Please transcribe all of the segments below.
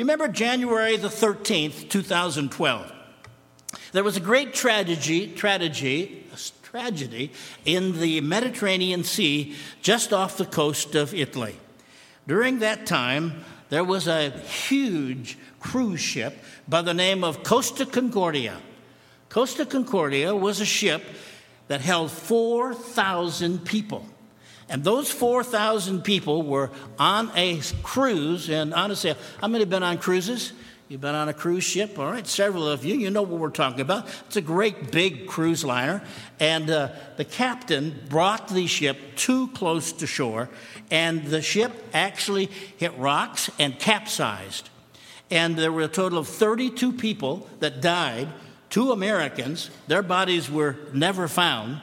you remember January the 13th, 2012? There was a great tragedy, tragedy, tragedy in the Mediterranean Sea just off the coast of Italy. During that time, there was a huge cruise ship by the name of Costa Concordia. Costa Concordia was a ship that held 4,000 people. And those 4,000 people were on a cruise and sail. How many have been on cruises? You've been on a cruise ship, all right? Several of you, you know what we're talking about. It's a great big cruise liner. And uh, the captain brought the ship too close to shore, and the ship actually hit rocks and capsized. And there were a total of 32 people that died, two Americans. Their bodies were never found.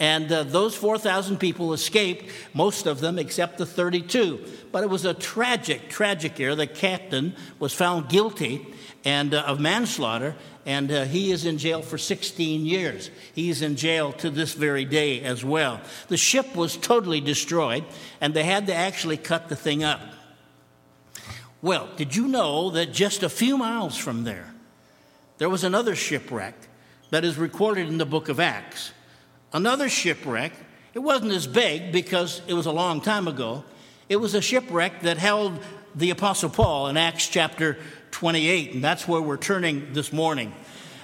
And uh, those 4,000 people escaped, most of them except the 32. But it was a tragic, tragic year. The captain was found guilty and, uh, of manslaughter, and uh, he is in jail for 16 years. He's in jail to this very day as well. The ship was totally destroyed, and they had to actually cut the thing up. Well, did you know that just a few miles from there, there was another shipwreck that is recorded in the book of Acts? Another shipwreck, it wasn't as big because it was a long time ago. It was a shipwreck that held the Apostle Paul in Acts chapter 28, and that's where we're turning this morning.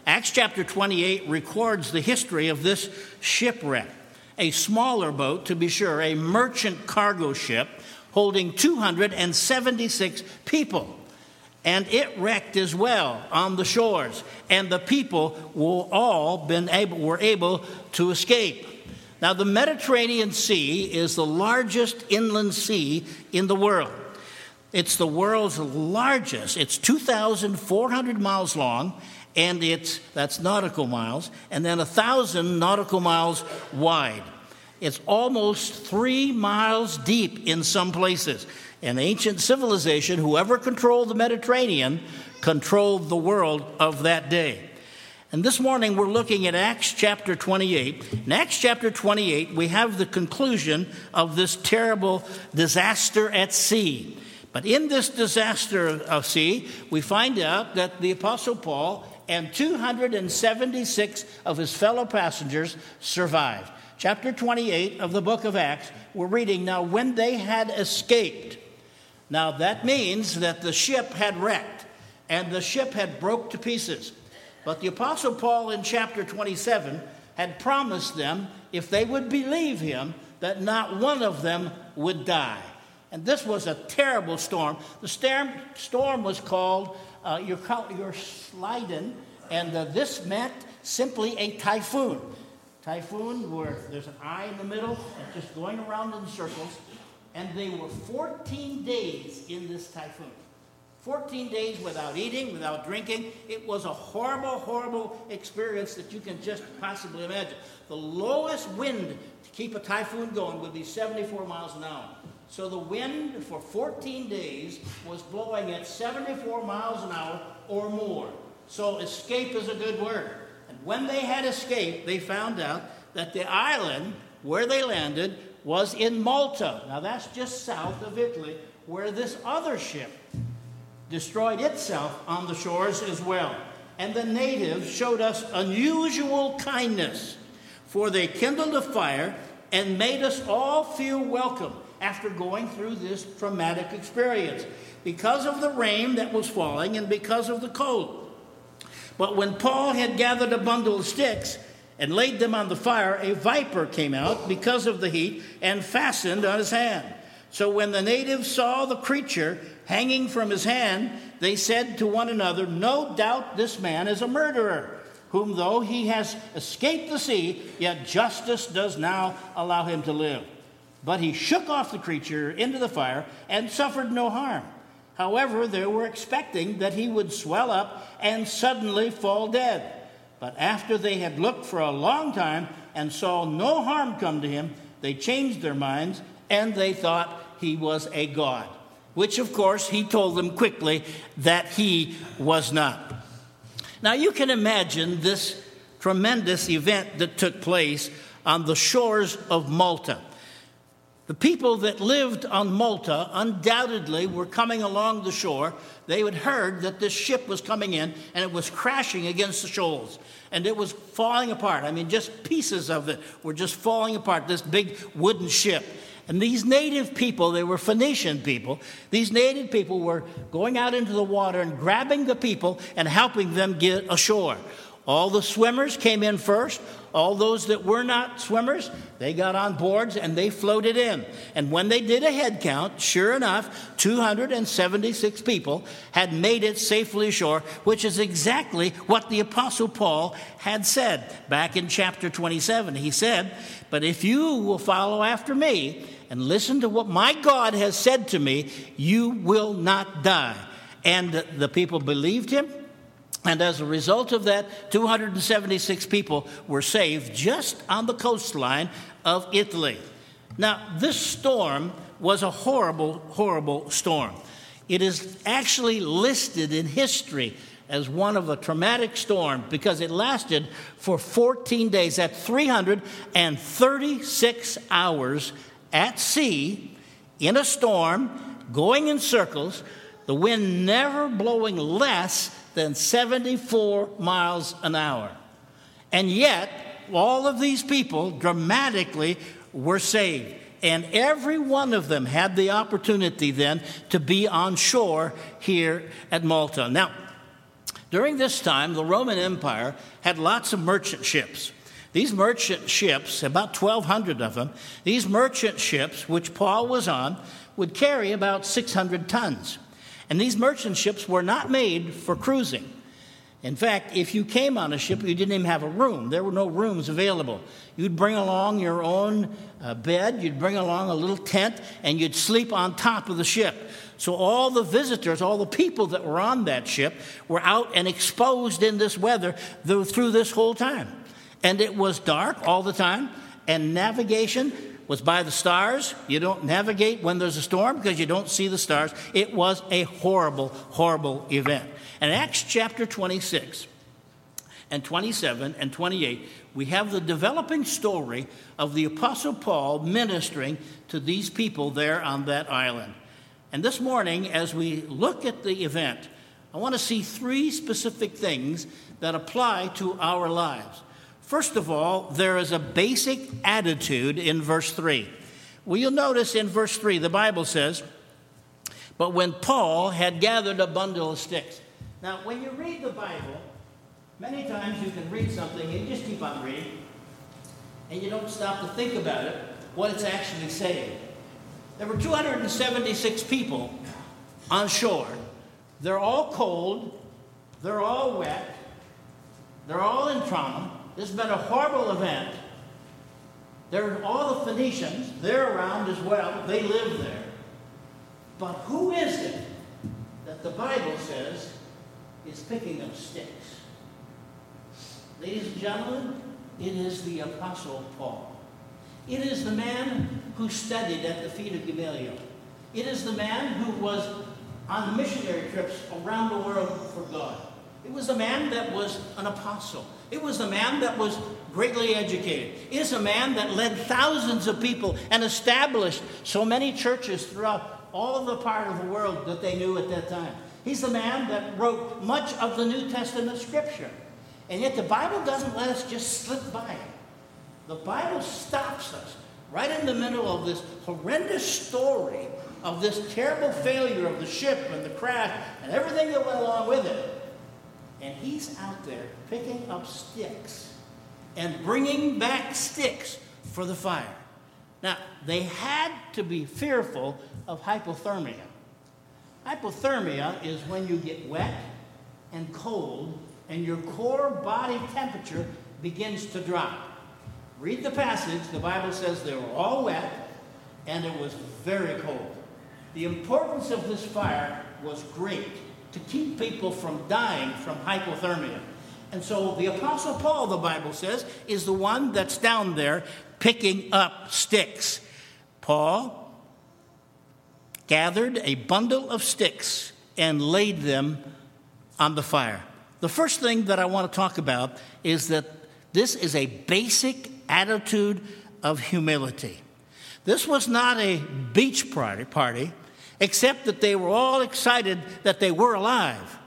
Acts chapter 28 records the history of this shipwreck. A smaller boat, to be sure, a merchant cargo ship holding 276 people. And it wrecked as well on the shores, and the people were all been able, were able to escape. Now, the Mediterranean Sea is the largest inland sea in the world. It's the world's largest. It's 2,400 miles long, and it's that's nautical miles, and then a thousand nautical miles wide. It's almost three miles deep in some places. An ancient civilization, whoever controlled the Mediterranean, controlled the world of that day. And this morning we're looking at Acts chapter 28. In Acts chapter 28, we have the conclusion of this terrible disaster at sea. But in this disaster of sea, we find out that the Apostle Paul and 276 of his fellow passengers survived. Chapter 28 of the book of Acts, we're reading now when they had escaped now that means that the ship had wrecked and the ship had broke to pieces. But the apostle Paul in chapter 27 had promised them if they would believe him that not one of them would die. And this was a terrible storm. The storm, storm was called uh, your, your sliding, and uh, this meant simply a typhoon. Typhoon, where there's an eye in the middle and just going around in circles and they were 14 days in this typhoon. 14 days without eating, without drinking. It was a horrible, horrible experience that you can just possibly imagine. The lowest wind to keep a typhoon going would be 74 miles an hour. So the wind for 14 days was blowing at 74 miles an hour or more. So escape is a good word. And when they had escaped, they found out that the island where they landed was in Malta. Now, that's just south of Italy, where this other ship destroyed itself on the shores as well. And the natives showed us unusual kindness, for they kindled a fire and made us all feel welcome after going through this traumatic experience because of the rain that was falling and because of the cold. But when Paul had gathered a bundle of sticks, and laid them on the fire, a viper came out because of the heat and fastened on his hand. So when the natives saw the creature hanging from his hand, they said to one another, No doubt this man is a murderer, whom though he has escaped the sea, yet justice does now allow him to live. But he shook off the creature into the fire and suffered no harm. However, they were expecting that he would swell up and suddenly fall dead. But after they had looked for a long time and saw no harm come to him, they changed their minds and they thought he was a god, which of course he told them quickly that he was not. Now you can imagine this tremendous event that took place on the shores of Malta. The people that lived on Malta undoubtedly were coming along the shore. They had heard that this ship was coming in and it was crashing against the shoals and it was falling apart. I mean, just pieces of it were just falling apart, this big wooden ship. And these native people, they were Phoenician people, these native people were going out into the water and grabbing the people and helping them get ashore. All the swimmers came in first. All those that were not swimmers, they got on boards and they floated in. And when they did a head count, sure enough, 276 people had made it safely ashore, which is exactly what the Apostle Paul had said back in chapter 27. He said, But if you will follow after me and listen to what my God has said to me, you will not die. And the people believed him and as a result of that, 276 people were saved just on the coastline of Italy. Now, this storm was a horrible, horrible storm. It is actually listed in history as one of a traumatic storm because it lasted for 14 days at 336 hours at sea in a storm, going in circles, the wind never blowing less than 74 miles an hour. And yet, all of these people dramatically were saved. And every one of them had the opportunity then to be on shore here at Malta. Now, during this time, the Roman Empire had lots of merchant ships. These merchant ships, about 1,200 of them, these merchant ships, which Paul was on, would carry about 600 tons. And these merchant ships were not made for cruising. In fact, if you came on a ship, you didn't even have a room. There were no rooms available. You'd bring along your own uh, bed, you'd bring along a little tent, and you'd sleep on top of the ship. So all the visitors, all the people that were on that ship were out and exposed in this weather through this whole time. And it was dark all the time, and navigation was by the stars. You don't navigate when there's a storm because you don't see the stars. It was a horrible, horrible event. And Acts chapter 26 and 27 and 28, we have the developing story of the Apostle Paul ministering to these people there on that island. And this morning, as we look at the event, I want to see three specific things that apply to our lives. First of all, there is a basic attitude in verse 3. Well, you'll notice in verse 3, the Bible says, But when Paul had gathered a bundle of sticks. Now, when you read the Bible, many times you can read something and you just keep on reading, and you don't stop to think about it, what it's actually saying. There were 276 people on shore. They're all cold, they're all wet, they're all in trauma. This has been a horrible event. There are all the Phoenicians, they're around as well. They live there. But who is it that the Bible says is picking up sticks? Ladies and gentlemen, it is the Apostle Paul. It is the man who studied at the feet of Gamaliel. It is the man who was on missionary trips around the world for God. It was a man that was an apostle. It was a man that was greatly educated. It is a man that led thousands of people and established so many churches throughout all the part of the world that they knew at that time. He's the man that wrote much of the New Testament scripture. And yet the Bible doesn't let us just slip by it. The Bible stops us right in the middle of this horrendous story of this terrible failure of the ship and the crash and everything that went along with it and he's out there picking up sticks and bringing back sticks for the fire. Now, they had to be fearful of hypothermia. Hypothermia is when you get wet and cold and your core body temperature begins to drop. Read the passage. The Bible says they were all wet and it was very cold. The importance of this fire was great to keep people from dying from hypothermia. And so the Apostle Paul, the Bible says, is the one that's down there picking up sticks. Paul gathered a bundle of sticks and laid them on the fire. The first thing that I want to talk about is that this is a basic attitude of humility. This was not a beach party, party, except that they were all excited that they were alive,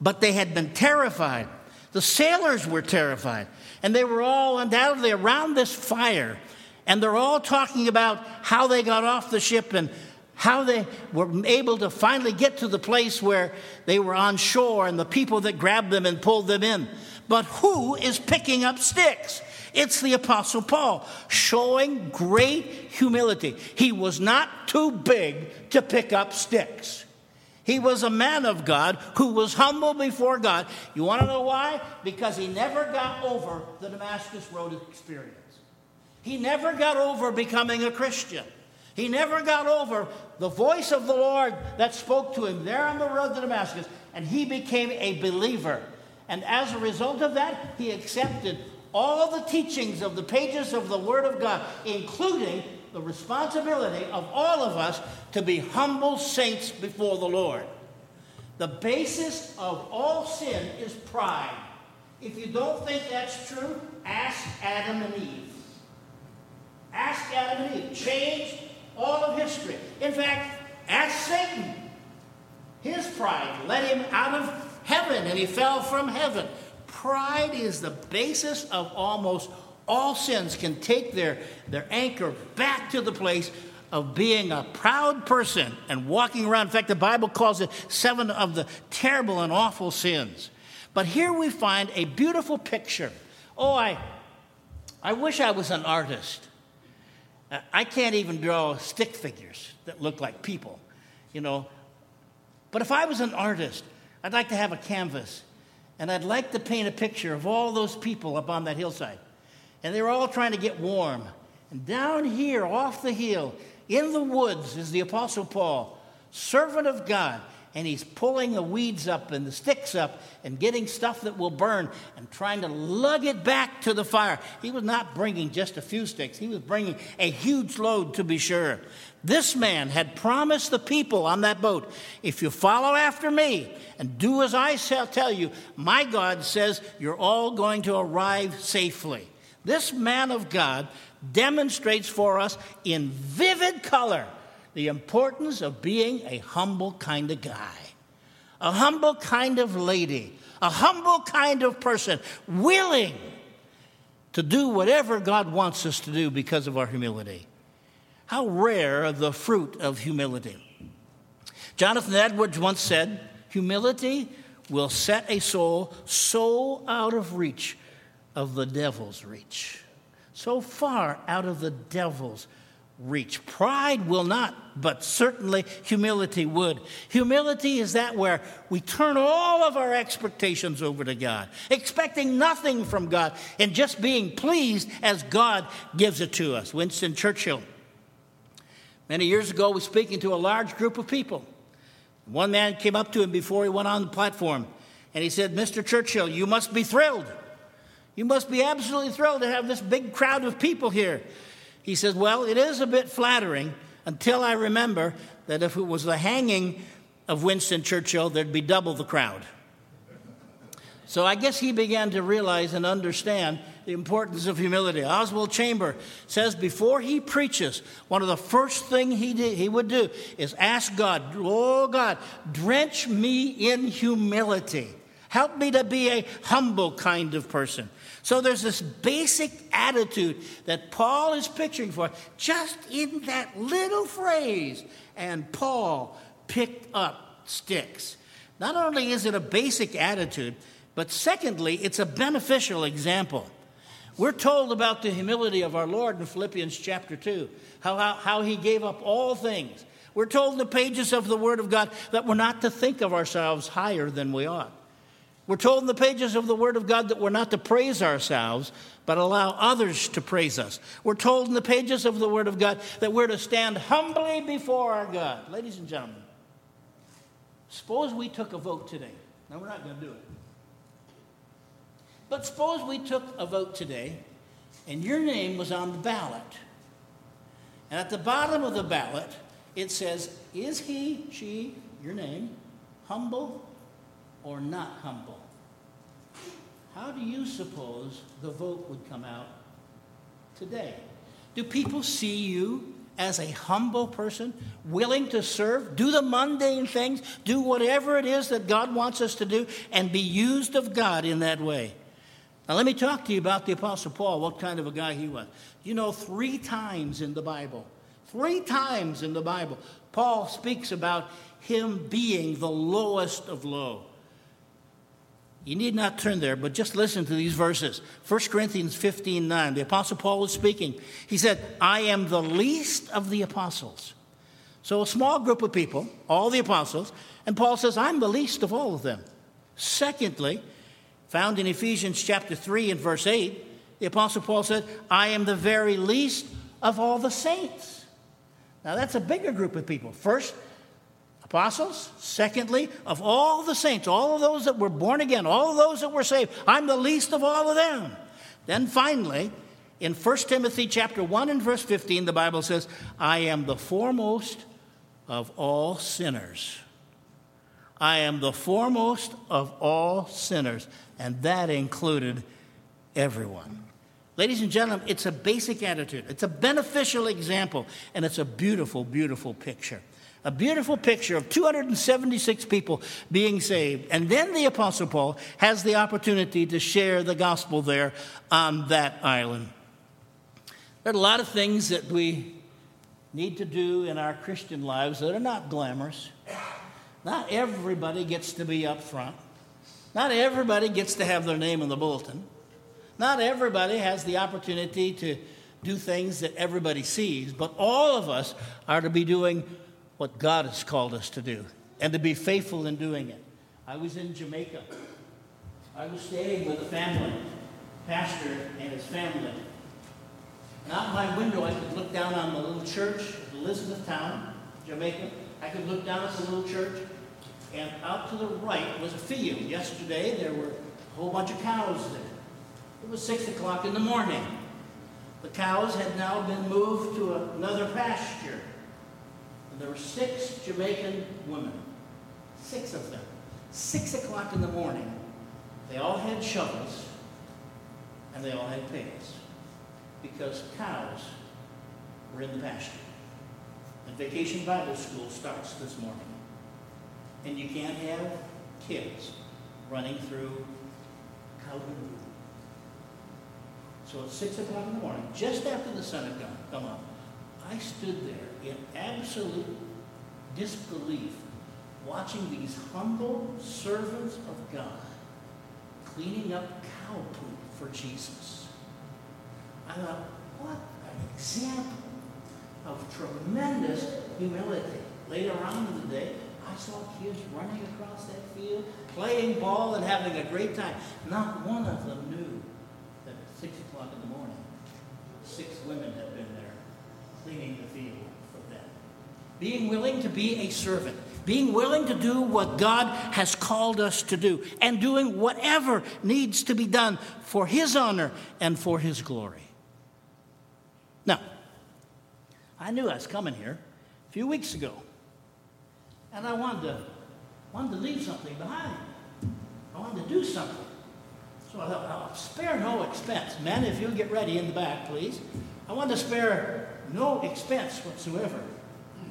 but they had been terrified. The sailors were terrified, and they were all undoubtedly around this fire, and they're all talking about how they got off the ship and how they were able to finally get to the place where they were on shore and the people that grabbed them and pulled them in. But who is picking up sticks? It's the Apostle Paul showing great humility. He was not too big to pick up sticks. He was a man of God who was humble before God. You want to know why? Because he never got over the Damascus Road experience. He never got over becoming a Christian. He never got over the voice of the Lord that spoke to him there on the road to Damascus, and he became a believer. And as a result of that, he accepted all the teachings of the pages of the Word of God, including the responsibility of all of us to be humble saints before the Lord. The basis of all sin is pride. If you don't think that's true, ask Adam and Eve. Ask Adam and Eve. Change all of history. In fact, ask Satan. His pride led him out of heaven and he fell from heaven. Pride is the basis of almost all sins, can take their, their anchor back to the place of being a proud person and walking around. In fact, the Bible calls it seven of the terrible and awful sins. But here we find a beautiful picture. Oh, I, I wish I was an artist. Uh, I can't even draw stick figures that look like people, you know. But if I was an artist, I'd like to have a canvas and I'd like to paint a picture of all those people up on that hillside. And they're all trying to get warm. And down here, off the hill, in the woods, is the Apostle Paul, servant of God and he's pulling the weeds up and the sticks up and getting stuff that will burn and trying to lug it back to the fire. He was not bringing just a few sticks, he was bringing a huge load to be sure. This man had promised the people on that boat if you follow after me and do as I shall tell you, my God says you're all going to arrive safely. This man of God demonstrates for us in vivid color the importance of being a humble kind of guy, a humble kind of lady, a humble kind of person, willing to do whatever God wants us to do because of our humility. How rare the fruit of humility. Jonathan Edwards once said, Humility will set a soul so out of reach of the devil's reach, so far out of the devil's reach. Pride will not, but certainly humility would. Humility is that where we turn all of our expectations over to God, expecting nothing from God, and just being pleased as God gives it to us. Winston Churchill. Many years ago, was speaking to a large group of people. One man came up to him before he went on the platform, and he said, Mr. Churchill, you must be thrilled. You must be absolutely thrilled to have this big crowd of people here. He says, Well, it is a bit flattering until I remember that if it was the hanging of Winston Churchill, there'd be double the crowd. So I guess he began to realize and understand the importance of humility. Oswald Chamber says before he preaches, one of the first things he, did, he would do is ask God, Oh God, drench me in humility. Help me to be a humble kind of person. So there's this basic attitude that Paul is picturing for us just in that little phrase. And Paul picked up sticks. Not only is it a basic attitude, but secondly, it's a beneficial example. We're told about the humility of our Lord in Philippians chapter 2, how, how, how he gave up all things. We're told in the pages of the Word of God that we're not to think of ourselves higher than we ought. We're told in the pages of the Word of God that we're not to praise ourselves, but allow others to praise us. We're told in the pages of the Word of God that we're to stand humbly before our God. Ladies and gentlemen, suppose we took a vote today. Now, we're not going to do it. But suppose we took a vote today and your name was on the ballot. And at the bottom of the ballot, it says, Is he, she, your name, humble or not humble? How do you suppose the vote would come out today? Do people see you as a humble person, willing to serve, do the mundane things, do whatever it is that God wants us to do, and be used of God in that way. Now, let me talk to you about the Apostle Paul, what kind of a guy he was. You know, three times in the Bible, three times in the Bible, Paul speaks about him being the lowest of low. You need not turn there, but just listen to these verses. 1 Corinthians 15 9. The Apostle Paul was speaking. He said, I am the least of the apostles. So, a small group of people, all the apostles, and Paul says, I'm the least of all of them. Secondly, found in Ephesians chapter 3 and verse 8, the Apostle Paul said, I am the very least of all the saints. Now, that's a bigger group of people. First, apostles. Secondly, of all the saints, all of those that were born again, all of those that were saved, I'm the least of all of them. Then finally, in 1 Timothy chapter 1 and verse 15, the Bible says, I am the foremost of all sinners. I am the foremost of all sinners, and that included everyone. Ladies and gentlemen, it's a basic attitude. It's a beneficial example, and it's a beautiful, beautiful picture a beautiful picture of 276 people being saved. And then the Apostle Paul has the opportunity to share the gospel there on that island. There are a lot of things that we need to do in our Christian lives that are not glamorous. Not everybody gets to be up front. Not everybody gets to have their name in the bulletin. Not everybody has the opportunity to do things that everybody sees, but all of us are to be doing what God has called us to do and to be faithful in doing it. I was in Jamaica. I was staying with a family, pastor and his family. And out my window, I could look down on the little church Elizabethtown, Jamaica. I could look down at the little church, and out to the right was a field. Yesterday, there were a whole bunch of cows there. It was 6 o'clock in the morning. The cows had now been moved to another pasture there were six Jamaican women, six of them, six o'clock in the morning. They all had shovels and they all had pails because cows were in the pasture. And Vacation Bible School starts this morning. And you can't have kids running through cow So at 6 o'clock in the morning, just after the sun had gone, come up, I stood there in absolute disbelief watching these humble servants of God cleaning up cow poop for Jesus. I thought, what an example of tremendous humility. Later on in the day, I saw kids running across that field, playing ball and having a great time. Not one of them knew that at 6 o'clock in the morning, six women had been there cleaning the field. Being willing to be a servant, being willing to do what God has called us to do, and doing whatever needs to be done for His honor and for His glory. Now, I knew I was coming here a few weeks ago, and I wanted to, wanted to leave something behind. I wanted to do something. So I thought, I'll spare no expense. Men, if you'll get ready in the back, please. I want to spare no expense whatsoever.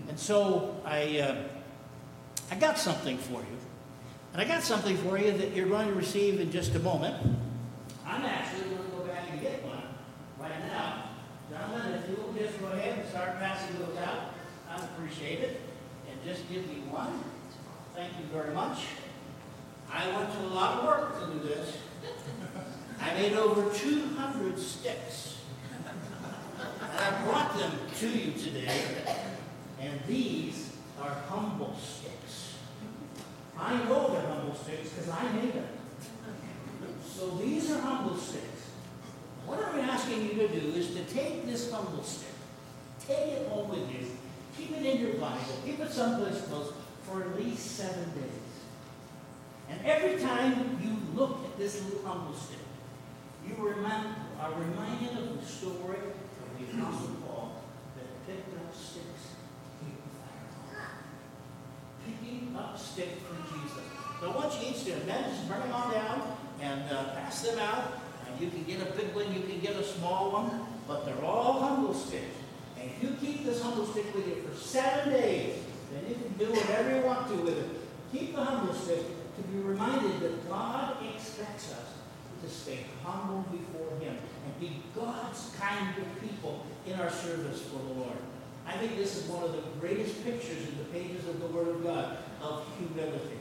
And so I, uh, I got something for you. And I got something for you that you're going to receive in just a moment. I'm actually going to go back and get one right now. Gentlemen, if you'll just go ahead and start passing those out, I'd appreciate it. And just give me one. Thank you very much. I went to a lot of work to do this. I made over 200 sticks. And I brought them to you today, and these are humble sticks. I know they're humble sticks because I made them. So these are humble sticks. What I'm asking you to do is to take this humble stick, take it home with you, keep it in your Bible, keep it someplace close for at least seven days. And every time you look at this little humble stick, you remind, are reminded of the story of the Apostle Paul that picked up sticks to keep the fire on. Picking up sticks for Jesus. So once you each do men just bring them on down and uh, pass them out. And you can get a big one, you can get a small one, but they're all humble sticks. And if you keep this humble stick with you for seven days, then you can do whatever you want to with it. Keep the humble stick to be reminded that God expects us to stay humble before Him and be God's kind of people in our service for the Lord. I think this is one of the greatest pictures in the pages of the Word of God of humility.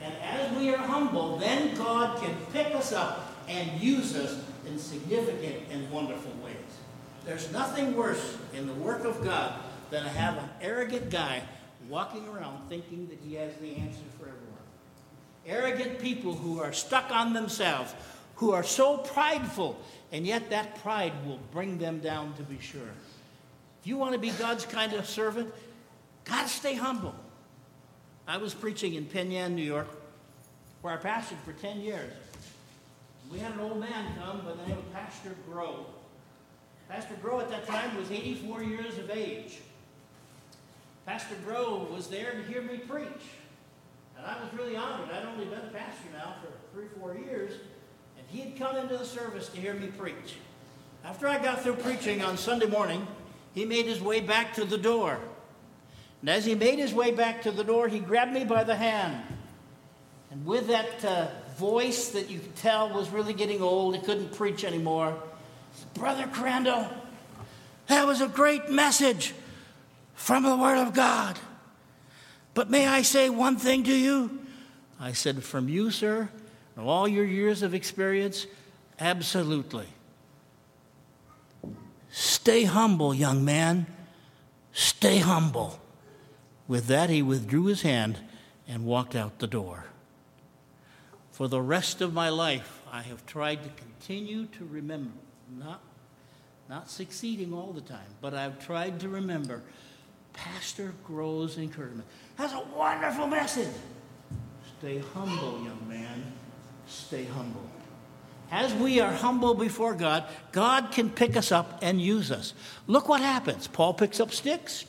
And as we are humble, then God can pick us up and use us in significant and wonderful ways. There's nothing worse in the work of God than to have an arrogant guy walking around thinking that he has the answer for everyone. Arrogant people who are stuck on themselves, who are so prideful, and yet that pride will bring them down to be sure. If you want to be God's kind of servant, got to stay humble. I was preaching in Penn Yan, New York, where I pastored for 10 years. We had an old man come by the name of Pastor Grow. Pastor Grow at that time was 84 years of age. Pastor Grow was there to hear me preach. And I was really honored. I'd only been a pastor now for three, or four years, and he had come into the service to hear me preach. After I got through preaching on Sunday morning, he made his way back to the door. And as he made his way back to the door, he grabbed me by the hand. And with that uh, voice that you could tell was really getting old, he couldn't preach anymore, Brother Crandall, that was a great message from the Word of God. But may I say one thing to you? I said, From you, sir, and all your years of experience, absolutely. Stay humble, young man. Stay humble. With that, he withdrew his hand and walked out the door. For the rest of my life, I have tried to continue to remember, not, not succeeding all the time, but I've tried to remember Pastor Grow's encouragement. That's a wonderful message. Stay humble, young man. Stay humble. As we are humble before God, God can pick us up and use us. Look what happens. Paul picks up sticks,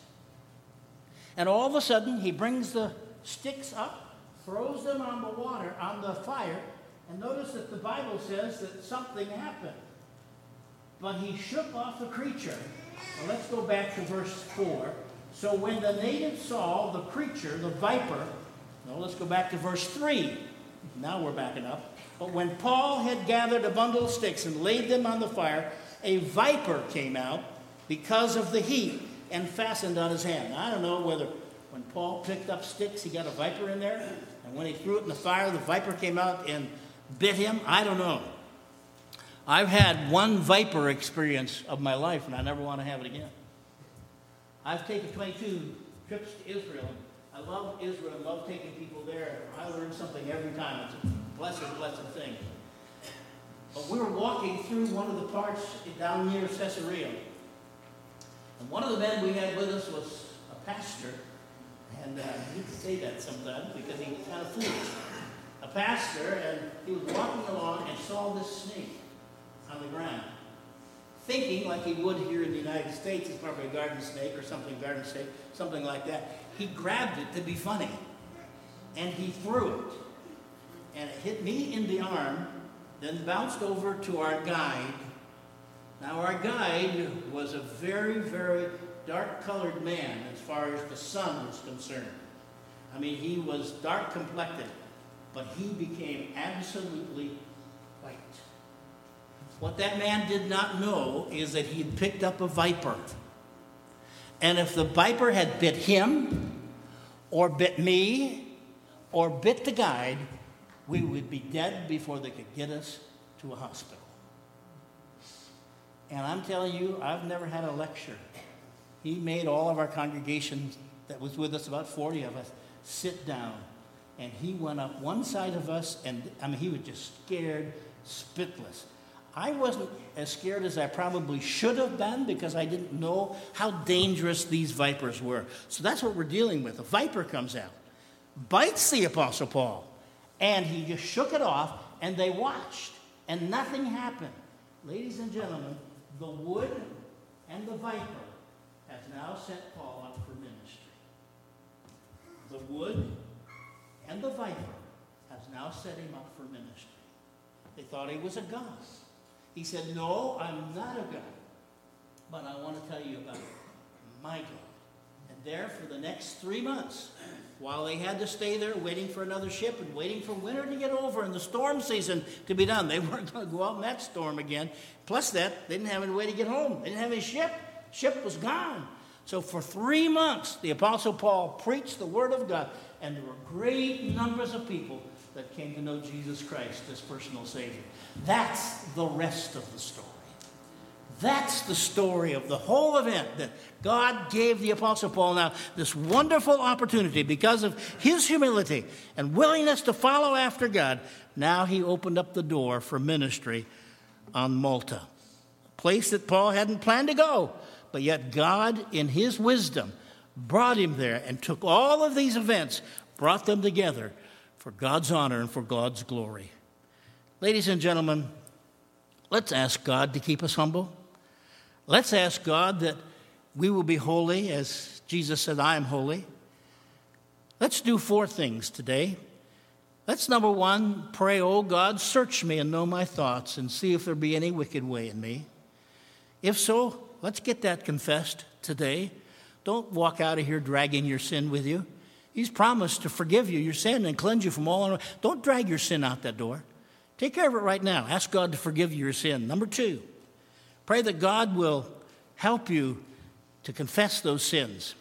and all of a sudden, he brings the sticks up, throws them on the water, on the fire, and notice that the Bible says that something happened. But he shook off the creature. Well, let's go back to verse 4. So when the natives saw the creature, the viper, now let's go back to verse 3. Now we're backing up. But when Paul had gathered a bundle of sticks and laid them on the fire, a viper came out because of the heat and fastened on his hand. I don't know whether when Paul picked up sticks, he got a viper in there, and when he threw it in the fire, the viper came out and bit him. I don't know. I've had one viper experience of my life, and I never want to have it again. I've taken 22 trips to Israel. I love Israel. I love taking people there. I learn something every time. Blessed, blessed thing. But we were walking through one of the parts down near Caesarea. And one of the men we had with us was a pastor. And uh, need to say that sometimes because he's kind of foolish. A pastor, and he was walking along and saw this snake on the ground thinking like he would here in the United States, it's probably a garden snake or something, garden snake, something like that. He grabbed it to be funny, and he threw it. And it hit me in the arm, then bounced over to our guide. Now, our guide was a very, very dark colored man as far as the sun was concerned. I mean, he was dark complected, but he became absolutely white. What that man did not know is that he had picked up a viper. And if the viper had bit him, or bit me, or bit the guide, we would be dead before they could get us to a hospital. And I'm telling you, I've never had a lecture. He made all of our congregation that was with us, about 40 of us, sit down. And he went up one side of us, and I mean, he was just scared, spitless. I wasn't as scared as I probably should have been because I didn't know how dangerous these vipers were. So that's what we're dealing with. A viper comes out, bites the Apostle Paul, and he just shook it off, and they watched, and nothing happened. Ladies and gentlemen, the wood and the viper has now set Paul up for ministry. The wood and the viper has now set him up for ministry. They thought he was a god. He said, No, I'm not a God. But I want to tell you about my God. And there for the next three months, while they had to stay there waiting for another ship and waiting for winter to get over and the storm season to be done. They weren't going to go out in that storm again. Plus that, they didn't have any way to get home. They didn't have any ship. Ship was gone. So for three months, the Apostle Paul preached the Word of God, and there were great numbers of people that came to know Jesus Christ as personal Savior. That's the rest of the story. That's the story of the whole event that God gave the Apostle Paul now this wonderful opportunity because of his humility and willingness to follow after God. Now he opened up the door for ministry on Malta, a place that Paul hadn't planned to go, but yet God, in his wisdom, brought him there and took all of these events, brought them together for God's honor and for God's glory. Ladies and gentlemen, let's ask God to keep us humble. Let's ask God that we will be holy as Jesus said, I am holy. Let's do four things today. Let's number one, pray, oh God, search me and know my thoughts and see if there be any wicked way in me. If so, let's get that confessed today. Don't walk out of here dragging your sin with you. He's promised to forgive you your sin and cleanse you from all. Don't drag your sin out that door. Take care of it right now. Ask God to forgive you your sin. Number two, Pray that God will help you to confess those sins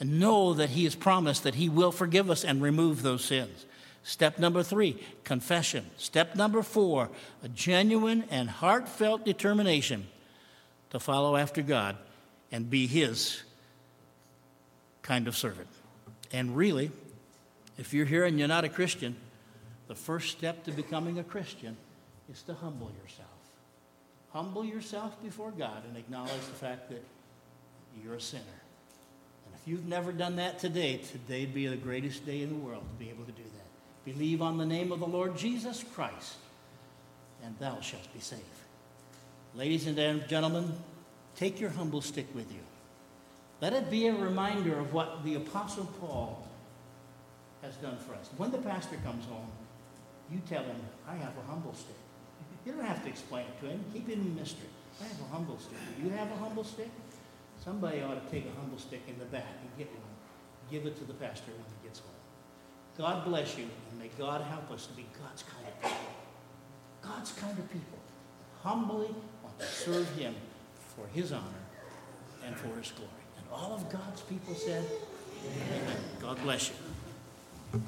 and know that He has promised that He will forgive us and remove those sins. Step number three, confession. Step number four, a genuine and heartfelt determination to follow after God and be His kind of servant. And really, if you're here and you're not a Christian, the first step to becoming a Christian is to humble yourself. Humble yourself before God and acknowledge the fact that you're a sinner. And if you've never done that today, today'd be the greatest day in the world to be able to do that. Believe on the name of the Lord Jesus Christ, and thou shalt be saved. Ladies and gentlemen, take your humble stick with you. Let it be a reminder of what the Apostle Paul has done for us. When the pastor comes home, you tell him, I have a humble stick. You don't have to explain it to him. Keep it a mystery. I have a humble stick. Do you have a humble stick? Somebody ought to take a humble stick in the back and get one. Give it to the pastor when he gets home. God bless you, and may God help us to be God's kind of people. God's kind of people. Humbly want to serve him for his honor and for his glory. And all of God's people said, Amen. God bless you.